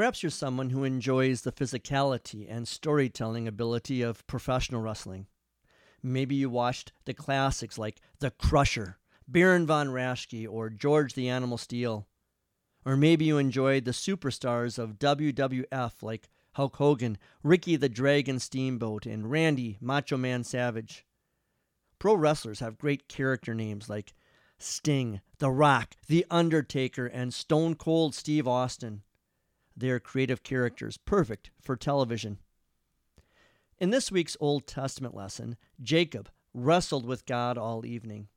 Perhaps you're someone who enjoys the physicality and storytelling ability of professional wrestling. Maybe you watched the classics like The Crusher, Baron von Raschke, or George the Animal Steele. Or maybe you enjoyed the superstars of WWF like Hulk Hogan, Ricky the Dragon Steamboat, and Randy Macho Man Savage. Pro wrestlers have great character names like Sting, The Rock, The Undertaker, and Stone Cold Steve Austin. They are creative characters, perfect for television. In this week's Old Testament lesson, Jacob wrestled with God all evening.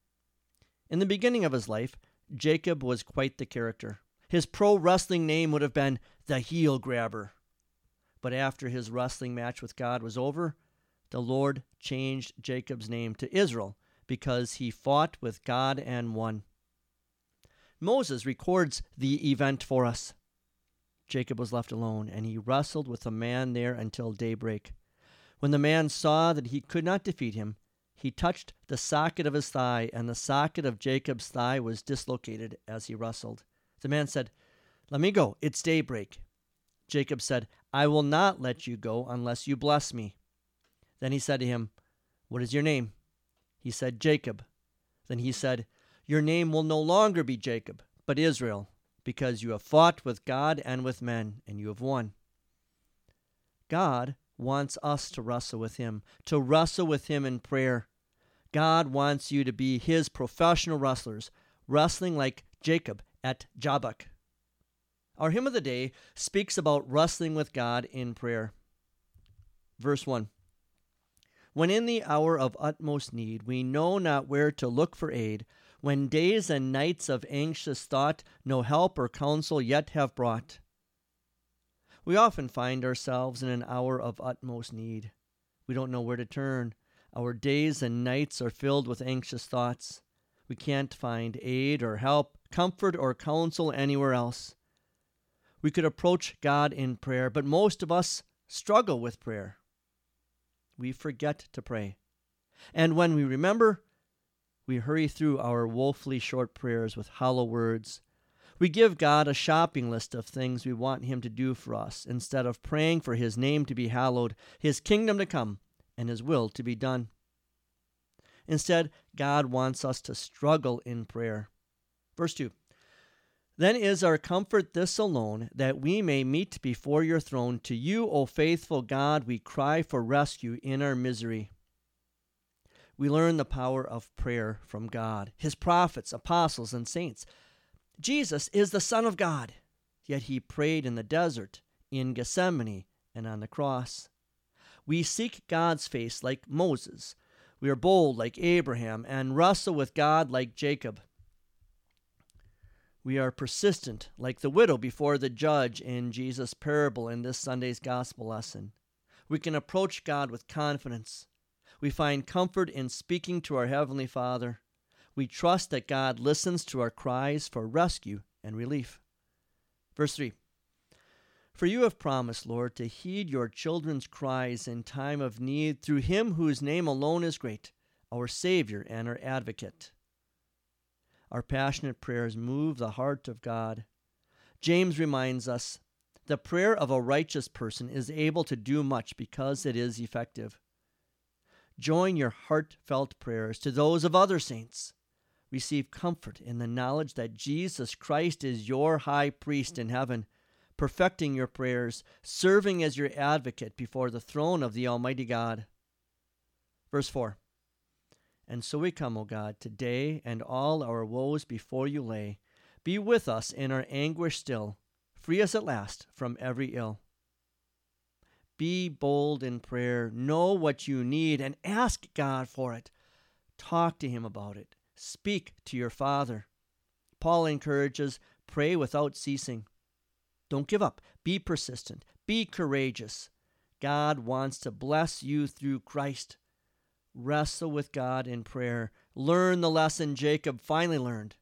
In the beginning of his life, Jacob was quite the character. His pro wrestling name would have been the Heel Grabber. But after his wrestling match with God was over, the Lord changed Jacob's name to Israel because he fought with God and won. Moses records the event for us. Jacob was left alone, and he wrestled with a man there until daybreak. When the man saw that he could not defeat him, he touched the socket of his thigh, and the socket of Jacob's thigh was dislocated as he wrestled. The man said, Let me go, it's daybreak. Jacob said, I will not let you go unless you bless me. Then he said to him, What is your name? He said, Jacob. Then he said, Your name will no longer be Jacob, but Israel, because you have fought with God and with men, and you have won. God wants us to wrestle with Him, to wrestle with Him in prayer. God wants you to be His professional wrestlers, wrestling like Jacob at Jabbok. Our hymn of the day speaks about wrestling with God in prayer. Verse 1 When in the hour of utmost need we know not where to look for aid, when days and nights of anxious thought no help or counsel yet have brought. We often find ourselves in an hour of utmost need. We don't know where to turn. Our days and nights are filled with anxious thoughts. We can't find aid or help, comfort or counsel anywhere else. We could approach God in prayer, but most of us struggle with prayer. We forget to pray. And when we remember, we hurry through our woefully short prayers with hollow words. We give God a shopping list of things we want Him to do for us instead of praying for His name to be hallowed, His kingdom to come, and His will to be done. Instead, God wants us to struggle in prayer. Verse 2 Then is our comfort this alone, that we may meet before your throne. To you, O faithful God, we cry for rescue in our misery. We learn the power of prayer from God, his prophets, apostles, and saints. Jesus is the Son of God, yet he prayed in the desert, in Gethsemane, and on the cross. We seek God's face like Moses. We are bold like Abraham and wrestle with God like Jacob. We are persistent like the widow before the judge in Jesus' parable in this Sunday's gospel lesson. We can approach God with confidence. We find comfort in speaking to our Heavenly Father. We trust that God listens to our cries for rescue and relief. Verse 3 For you have promised, Lord, to heed your children's cries in time of need through him whose name alone is great, our Savior and our Advocate. Our passionate prayers move the heart of God. James reminds us the prayer of a righteous person is able to do much because it is effective. Join your heartfelt prayers to those of other saints. Receive comfort in the knowledge that Jesus Christ is your high priest in heaven, perfecting your prayers, serving as your advocate before the throne of the Almighty God. Verse 4 And so we come, O God, today, and all our woes before you lay. Be with us in our anguish still. Free us at last from every ill. Be bold in prayer. Know what you need and ask God for it. Talk to Him about it. Speak to your Father. Paul encourages pray without ceasing. Don't give up. Be persistent. Be courageous. God wants to bless you through Christ. Wrestle with God in prayer. Learn the lesson Jacob finally learned.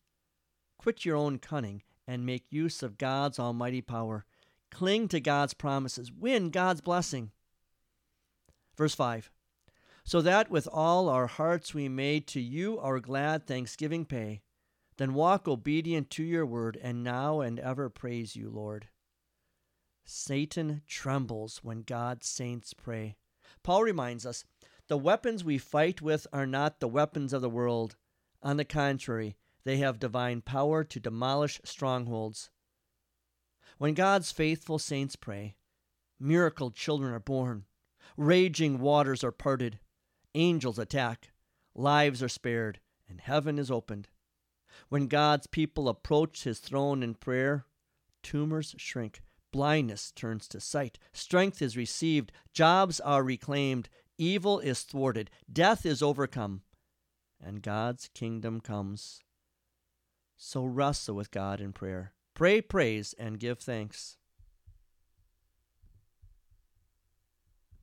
Quit your own cunning and make use of God's almighty power. Cling to God's promises. Win God's blessing. Verse 5 So that with all our hearts we may to you our glad thanksgiving pay, then walk obedient to your word, and now and ever praise you, Lord. Satan trembles when God's saints pray. Paul reminds us the weapons we fight with are not the weapons of the world. On the contrary, they have divine power to demolish strongholds. When God's faithful saints pray, miracle children are born, raging waters are parted, angels attack, lives are spared, and heaven is opened. When God's people approach his throne in prayer, tumors shrink, blindness turns to sight, strength is received, jobs are reclaimed, evil is thwarted, death is overcome, and God's kingdom comes. So wrestle with God in prayer. Pray praise and give thanks.